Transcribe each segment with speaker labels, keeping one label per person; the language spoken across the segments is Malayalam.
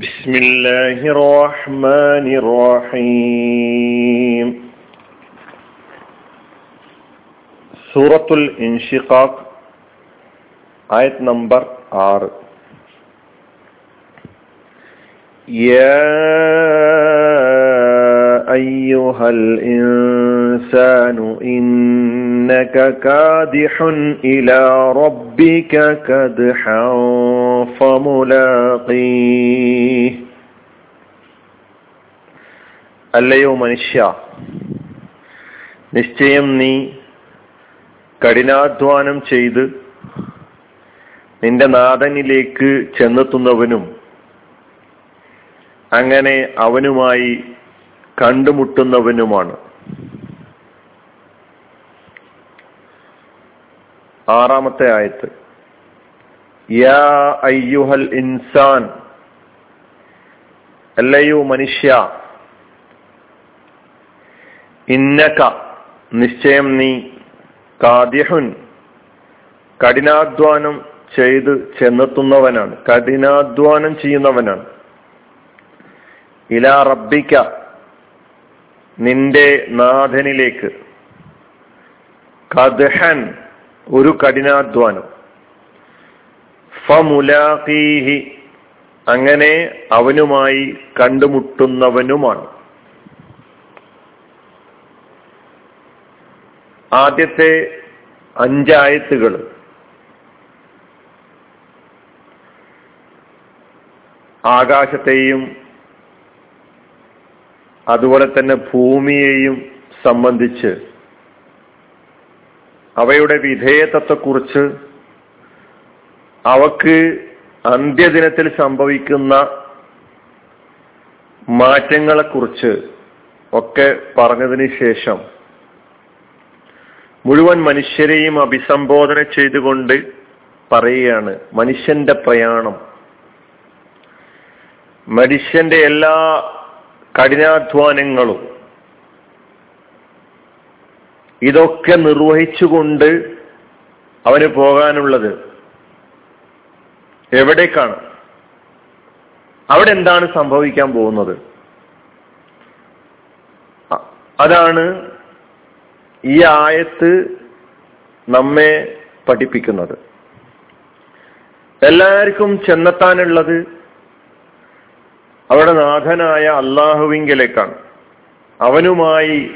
Speaker 1: بسم الله الرحمن الرحيم. سورة الانشقاق آية نمبر 6 يا أيها الإنسان إنك كادح إلى ربك كدحا فملاقيه അല്ലയോ മനുഷ്യ നിശ്ചയം നീ കഠിനാധ്വാനം ചെയ്ത് നിന്റെ നാഥനിലേക്ക് ചെന്നെത്തുന്നവനും അങ്ങനെ അവനുമായി കണ്ടുമുട്ടുന്നവനുമാണ്. ആറാമത്തെ ആയത്ത്. യാ അയ്യുഹൽ ഇൻസാൻ. അല്ലയോ മനുഷ്യ ഇന്നക നിശ്ചയം നീ കാദ്യഹുൻ കഠിനാധ്വാനം ചെയ്ത് ചെന്നെത്തുന്നവനാണ്. കഠിനാധ്വാനം ചെയ്യുന്നവനാണ്. ഇലാ റബ്ബിക്ക നിന്റെ നാഥനിലേക്ക്. കദ്ഹൻ ഒരു കഠിനാധ്വാനം. ഫമുലാഖീഹി അങ്ങനെ അവനുമായി കണ്ടുമുട്ടുന്നവനുമാണ്. ആദ്യത്തെ അഞ്ചായത്തുകൾ. ആകാശത്തെയും അതുപോലെ തന്നെ ഭൂമിയെയും സംബന്ധിച്ച് അവയുടെ വിധേയത്വത്തെക്കുറിച്ച് അവക്ക് അന്ത്യദിനത്തിൽ സംഭവിക്കുന്ന മാറ്റങ്ങളെക്കുറിച്ച് ഒക്കെ പറഞ്ഞതിന് ശേഷം മുഴുവൻ മനുഷ്യരെയും അഭിസംബോധന ചെയ്തുകൊണ്ട് പറയുകയാണ് മനുഷ്യന്റെ പ്രയാണം. മനുഷ്യന്റെ എല്ലാ കഠിനാധ്വാനങ്ങളും ഇതൊക്കെ നിർവഹിച്ചുകൊണ്ട് അവന് പോകാനുള്ളത് എവിടേക്കാണ്? അവിടെ എന്താണ് സംഭവിക്കാൻ പോകുന്നത്? അതാണ് ഈ ആയത്ത് നമ്മെ പഠിപ്പിക്കുന്നത്. എല്ലാവർക്കും ചെന്നെത്താനുള്ളത് അവിടെ നാഥനായ അള്ളാഹുവിങ്കലേക്കാണ്. അവനുമായി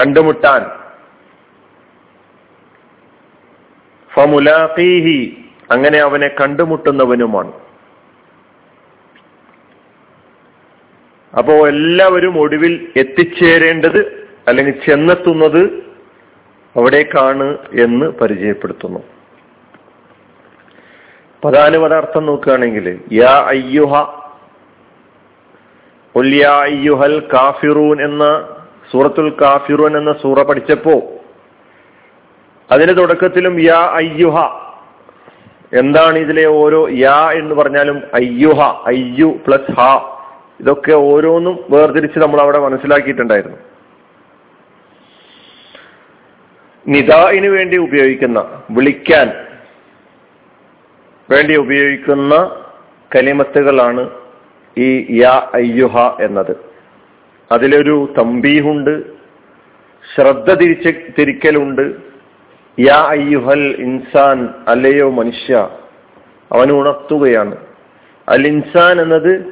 Speaker 1: കണ്ടുമുട്ടാൻ. ഫമുലാഖീഹി അങ്ങനെ അവനെ കണ്ടുമുട്ടുന്നവനുമാണ്. അപ്പോ എല്ലാവരും ഒടുവിൽ എത്തിച്ചേരേണ്ടത് അല്ലെങ്കിൽ ചെന്നെത്തുന്നത് അവിടേക്കാണ് എന്ന് പരിചയപ്പെടുത്തുന്നു. പദാനുപദാർത്ഥം നോക്കുകയാണെങ്കിൽ യാ അയ്യുഹ കാഫിറൂൻ എന്ന സൂറത്തുൽ കാഫിറൂൻ എന്ന സൂറ പഠിച്ചപ്പോ അതിന്റെ തുടക്കത്തിലും യാ അയ്യുഹ എന്താണ് ഇതിലെ ഓരോ യാ എന്ന് പറഞ്ഞാലും അയ്യുഹ അയ്യു പ്ലസ് ഹ ഇതൊക്കെ ഓരോന്നും വേർതിരിച്ച് നമ്മൾ അവിടെ മനസ്സിലാക്കിയിട്ടുണ്ടായിരുന്നു. നിദായിന് വേണ്ടി ഉപയോഗിക്കുന്ന വിളിക്കാൻ വേണ്ടി ഉപയോഗിക്കുന്ന കലിമത്തുകളാണ് ഈ യാ അയ്യുഹ എന്നത്. അതിലൊരു തമ്പീഹുണ്ട് ശ്രദ്ധ തിരിച്ച് തിരിക്കലുണ്ട്. യാ അയ്യുഹൽ ഇൻസാൻ അല്ലയോ മനുഷ്യ അവൻ ഉണർത്തുകയാണ്. അൽ ഇൻസാൻ എന്നത്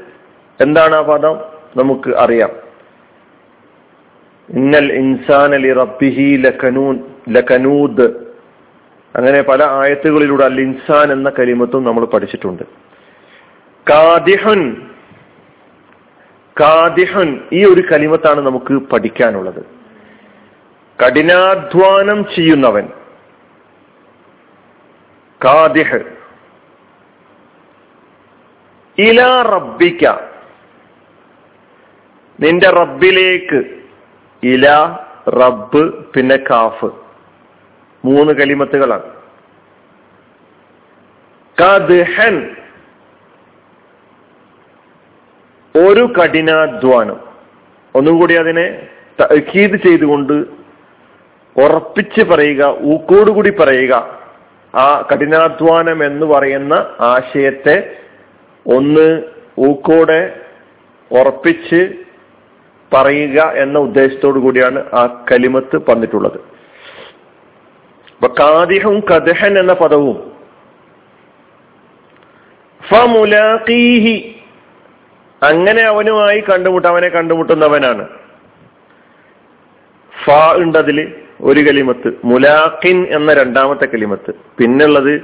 Speaker 1: എന്താണ് ആ പദം? നമുക്ക് അറിയാം. ഇന്നൽ ഇൻസാൻ അലി റബ്ബിഹി ലഖനൂൻ ലഖനൂദ് അങ്ങനെ പല ആയത്തുകളിലൂടെ അൽ ഇൻസാൻ എന്ന കരിമത്തും നമ്മൾ പഠിച്ചിട്ടുണ്ട്. കാദിഹുൻ കാദിഹുൻ ഈ ഒരു കലിമത്താണ് നമുക്ക് പഠിക്കാനുള്ളത്. കഠിനാധ്വാനം ചെയ്യുന്നവൻ. കാദിഹ്. ഇല റബ്ബിക്ക. നിന്റെ റബ്ബിലേക്ക്. ഇല റബ്ബ് പിന്നെ കാഫ്. മൂന്ന് കലിമത്തുകളാണ്. കദ്ഹൻ. ഒരു കഠിനാധ്വാനം. ഒന്നുകൂടി അതിനെ തക്കീത് ചെയ്തുകൊണ്ട് ഉറപ്പിച്ച് പറയുക ഊക്കോടുകൂടി പറയുക ആ കഠിനാധ്വാനം എന്ന് പറയുന്ന ആശയത്തെ ഒന്ന് ഊക്കോടെ ഉറപ്പിച്ച് പറയുക എന്ന ഉദ്ദേശത്തോടു കൂടിയാണ് ആ കലിമത്ത് വന്നിട്ടുള്ളത്. അപ്പൊ കാദിഹും കദഹൻ എന്ന പദവും. ഫമുലാഖീഹി. അങ്ങനെ അവനുമായി കണ്ടുമുട്ട അവനെ കണ്ടുമുട്ടുന്നവനാണ്. ഫ ഉണ്ടതിൽ ഒരു കലിമത്ത് മുലാഖിൻ എന്ന രണ്ടാമത്തെ കലിമത്ത്. പിന്നുള്ളത്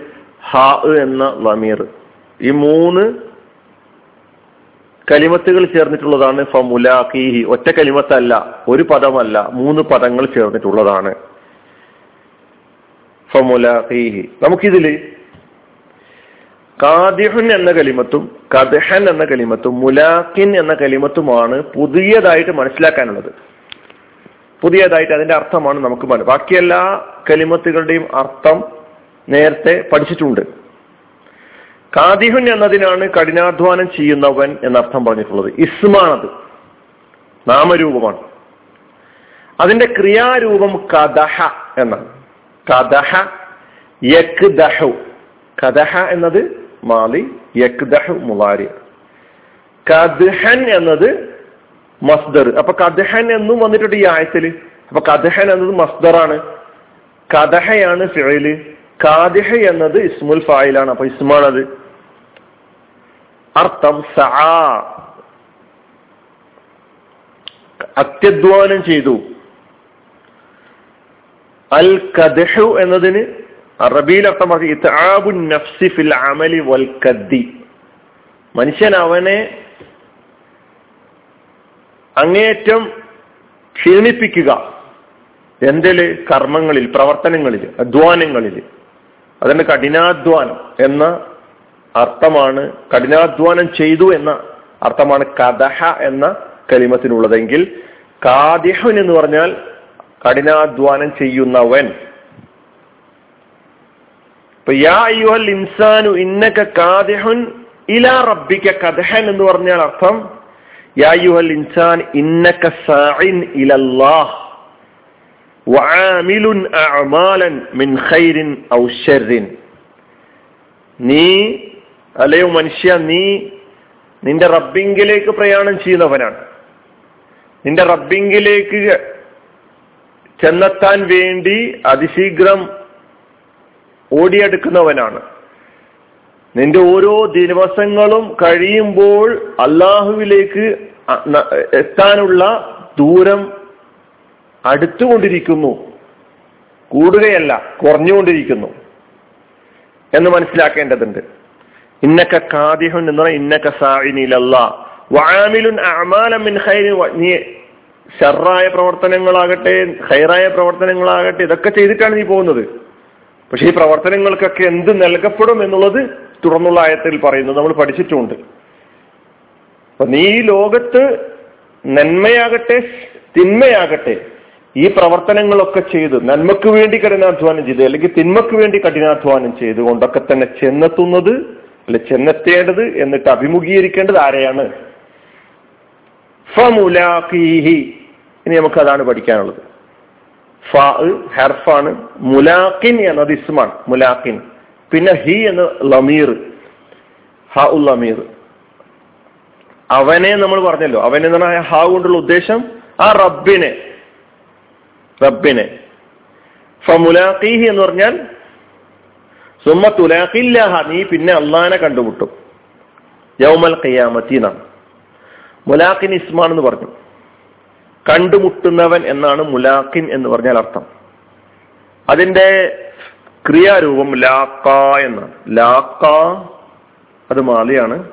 Speaker 1: ഹ എന്ന ലമീർ ഈ മൂന്ന് കലിമത്തുകൾ ചേർന്നിട്ടുള്ളതാണ് ഫ മുലാഖിഹി ഒറ്റ കലിമത്തല്ല ഒരു പദമല്ല മൂന്ന് പദങ്ങൾ ചേർന്നിട്ടുള്ളതാണ്. ഫ മുലാഖീഹി നമുക്കിതിൽ കാദിഹുൻ എന്ന കലിമത്തും കദഹൻ എന്ന കലിമത്തും മുലാഖിൻ എന്ന കലിമത്തുമാണ് പുതിയതായിട്ട് മനസ്സിലാക്കാനുള്ളത്. പുതിയതായിട്ട് അതിന്റെ അർത്ഥമാണ് നമുക്ക് ബാക്കി എല്ലാ കലിമത്തുകളുടെയും അർത്ഥം നേരത്തെ പഠിച്ചിട്ടുണ്ട്. കാദിഹുൻ എന്നതിനാണ് കഠിനാധ്വാനം ചെയ്യുന്നവൻ എന്നർത്ഥം പറഞ്ഞിട്ടുള്ളത്. ഇസ്മാണത് നാമരൂപമാണ്. അതിന്റെ ക്രിയാരൂപം കദഹ എന്നാണ്. കദഹ യക് ദഹു കദഹ എന്നത് മാലി യക്ദഹു മുലാരി. കദ്ഹൻ എന്നത് മസ്ദർ. അപ്പൊ കദ്ഹൻ എന്നും വന്നിട്ടുണ്ട് ഈ ആയത്തിൽ അപ്പൊ കദ്ഹൻ എന്നത് മസ്ദറാണ്. കഥഹയാണ് ഫിഴൽ കാദിഹ എന്നത് ഇസ്മുൽ ഫായിലാണ്. അപ്പൊ ഇസ്മാണത്. അർത്ഥം സആ. അത്യധ്വാനം ചെയ്തു. അൽ കദഹു എന്നതിന് അറബിയിൽ അർത്ഥം നഫ്സി ഫിൽ വൽ മനുഷ്യൻ അവനെ അങ്ങേയറ്റം ക്ഷീണിപ്പിക്കുക. എന്തിൽ? കർമ്മങ്ങളിൽ പ്രവർത്തനങ്ങളിൽ അധ്വാനങ്ങളിൽ. അതിന്റെ കഠിനാധ്വാനം എന്ന അർത്ഥമാണ്. കഠിനാധ്വാനം ചെയ്തു എന്ന അർത്ഥമാണ് കദഹ എന്ന കലിമത്തിനുള്ളതെങ്കിൽ കാദിഹുൻ എന്ന് പറഞ്ഞാൽ കഠിനാധ്വാനം ചെയ്യുന്നവൻ. ഇപ്പൊ അയ്യുഹൽ ഇൻസാനു ഇന്നക കാദിഹുൻ ഇലാ റബ്ബിക കഥഹൻ എന്ന് പറഞ്ഞാൽ അർത്ഥം യാ അയ്യുഹൽ ഇൻസാൻ ഇന്നക സാഇൻ ഇലല്ലാഹ് വആമിലുൻ അഅമാലൻ മിൻ ഖൈരിൻ ഔ ശർറിൻ നീ അല്ലയോ മനുഷ്യ നീ നിന്റെ റബ്ബിങ്കിലേക്ക് പ്രയാണം ചെയ്യുന്നവനാണ്. നിന്റെ റബ്ബിങ്കിലേക്ക് ചെന്നെത്താൻ വേണ്ടി അതിശീഘ്രം ഓടിയെടുക്കുന്നവനാണ്. നിന്റെ ഓരോ ദിവസങ്ങളും കഴിയുമ്പോൾ അള്ളാഹുവിലേക്ക് എത്താനുള്ള ദൂരം അടുത്തുകൊണ്ടിരിക്കുന്നു. കൂടുകയല്ല കുറഞ്ഞുകൊണ്ടിരിക്കുന്നു എന്ന് മനസ്സിലാക്കേണ്ടതുണ്ട്. ഇന്നക്ക കാദിഹുൻ എന്ന് പറഞ്ഞാൽ ഇന്നക്ക സാഹിനിയിലല്ല വാമിലുൻ അമാലമിൻ നീ ഷറായ പ്രവർത്തനങ്ങളാകട്ടെ ഹൈറായ പ്രവർത്തനങ്ങളാകട്ടെ ഇതൊക്കെ ചെയ്തിട്ടാണ് നീ പോകുന്നത്. പക്ഷെ ഈ പ്രവർത്തനങ്ങൾക്കൊക്കെ എന്ത് നൽകപ്പെടും എന്നുള്ളത് തുടർന്നുള്ള ആയത്തിൽ പറയുന്നത് നമ്മൾ പഠിച്ചിട്ടുമുണ്ട് അപ്പൊ നീ ഈ ലോകത്ത് നന്മയാകട്ടെ തിന്മയാകട്ടെ ഈ പ്രവർത്തനങ്ങളൊക്കെ ചെയ്ത് നന്മക്ക് വേണ്ടി കഠിനാധ്വാനം ചെയ്ത് അല്ലെങ്കിൽ തിന്മക്ക് വേണ്ടി കഠിനാധ്വാനം ചെയ്തുകൊണ്ടൊക്കെ തന്നെ ചെന്നെത്തുന്നത് അല്ലെ ചെന്നെത്തേണ്ടത് എന്നിട്ട് അഭിമുഖീകരിക്കേണ്ടത് ആരെയാണ്? ഇനി നമുക്ക് അതാണ് പഠിക്കാനുള്ളത്. ഫാ ഹെർഫാണ്. മുലാഖിൻ എന്നത് ഇസ്മാണ്. മുലാഖിൻ. പിന്നെ ഹി എന്ന് ലമീർ. ഹ ഉൽ ലമീർ. അവനെ നമ്മൾ പറഞ്ഞല്ലോ. അവനെ എന്ന് പറഞ്ഞാൽ ഹ കൊണ്ടുള്ള ഉദ്ദേശം ആ റബ്ബിനെ. റബ്ബിനെ. ഫമുലാഖീഹി എന്ന് പറഞ്ഞാൽ സുമ തുലാഖില്ലാഹ. നീ പിന്നെ അള്ളഹാനെ കണ്ടുമുട്ടും. യൗമൽ ഖിയാമത്തി എന്നാണ്. മുലാഖിൻ ഇസ്മാൻ എന്ന് പറഞ്ഞു. കണ്ടുമുട്ടുന്നവൻ എന്നാണ് മുലാഖിൻ എന്ന് പറഞ്ഞാൽ അർത്ഥം. അതിന്റെ ക്രിയാരൂപം ലാക്ക എന്നാണ്. ലാക്ക അത് മാലിയാണ്.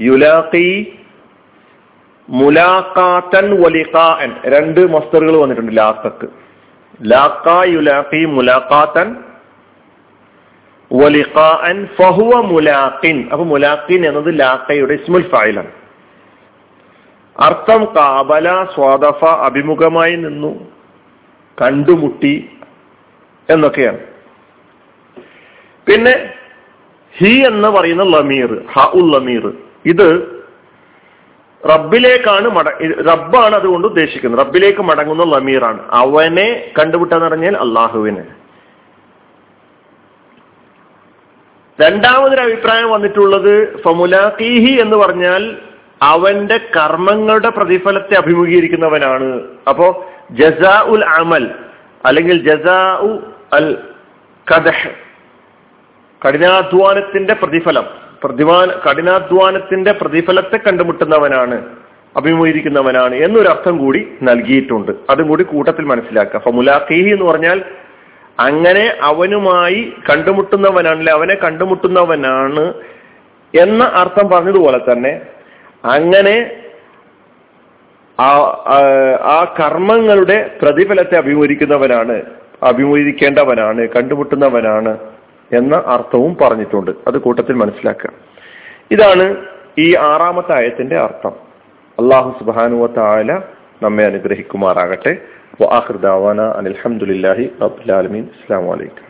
Speaker 1: യുലാഖി മുലാഖാത്തൻ വലിഖാൻ രണ്ട് മസ്തറുകൾ വന്നിട്ടുണ്ട് ലാക്കക്ക് ലാക്ക യുലാഖി മുലാഖാത്തൻ വലിഖാൻ ഫഹുവ മുലാഖിൻ. അപ്പൊ മുലാഖിൻ എന്നത് ലാക്കയുടെ ഇസ്മുൽ ഫായിലാണ്. അർത്ഥം കാബല സ്വാദഫ അഭിമുഖമായി നിന്നു കണ്ടുമുട്ടി എന്നൊക്കെയാണ്. പിന്നെ ഹി എന്ന് പറയുന്ന ലമീർ ഹ ഉൽ ലമീർ ഇത് റബ്ബിലേക്കാണ് മട റബ്ബാണ് അതുകൊണ്ട് ഉദ്ദേശിക്കുന്നത്. റബ്ബിലേക്ക് മടങ്ങുന്ന ലമീറാണ്. അവനെ കണ്ടുമുട്ടെന്ന് പറഞ്ഞാൽ അള്ളാഹുവിനെ രണ്ടാമതൊരു അഭിപ്രായം വന്നിട്ടുള്ളത് ഫമുലാഖീഹി എന്ന് പറഞ്ഞാൽ അവന്റെ കർമ്മങ്ങളുടെ പ്രതിഫലത്തെ അഭിമുഖീകരിക്കുന്നവനാണ്. അപ്പോ ജസാ ഉൽ അമൽ അല്ലെങ്കിൽ ജസാ ഉ അൽ കദഹ് കഠിനാധ്വാനത്തിന്റെ പ്രതിഫലം പ്രതിമാന കഠിനാധ്വാനത്തിന്റെ പ്രതിഫലത്തെ കണ്ടുമുട്ടുന്നവനാണ് അഭിമുഖീകരിക്കുന്നവനാണ് എന്നൊരു അർത്ഥം കൂടി നൽകിയിട്ടുണ്ട്. അതും കൂടി കൂട്ടത്തിൽ മനസ്സിലാക്കുക. അപ്പൊ മുലാഖീഹി എന്ന് പറഞ്ഞാൽ അങ്ങനെ അവനുമായി കണ്ടുമുട്ടുന്നവനാണല്ലേ അവനെ കണ്ടുമുട്ടുന്നവനാണ് എന്ന അർത്ഥം പറഞ്ഞതുപോലെ തന്നെ അങ്ങനെ ആ കർമ്മങ്ങളുടെ പ്രതിഫലത്തെ അഭിമുഖീകരിക്കുന്നവനാണ് അഭിമുഖീകരിക്കേണ്ടവനാണ് കണ്ടുമുട്ടുന്നവനാണ് എന്ന അർത്ഥവും പറഞ്ഞിട്ടുണ്ട്. അത് കൂട്ടത്തിൽ മനസ്സിലാക്കുക. ഇതാണ് ഈ ആറാമത്തെ ആയത്തിന്റെ അർത്ഥം. അള്ളാഹു സുബാനുവ താല നമ്മെ അനുഗ്രഹിക്കുമാറാകട്ടെ. അനിൽഹമുല്ലാഹി അബ്ലാലമീൻ അസ്സാം വലൈക്കും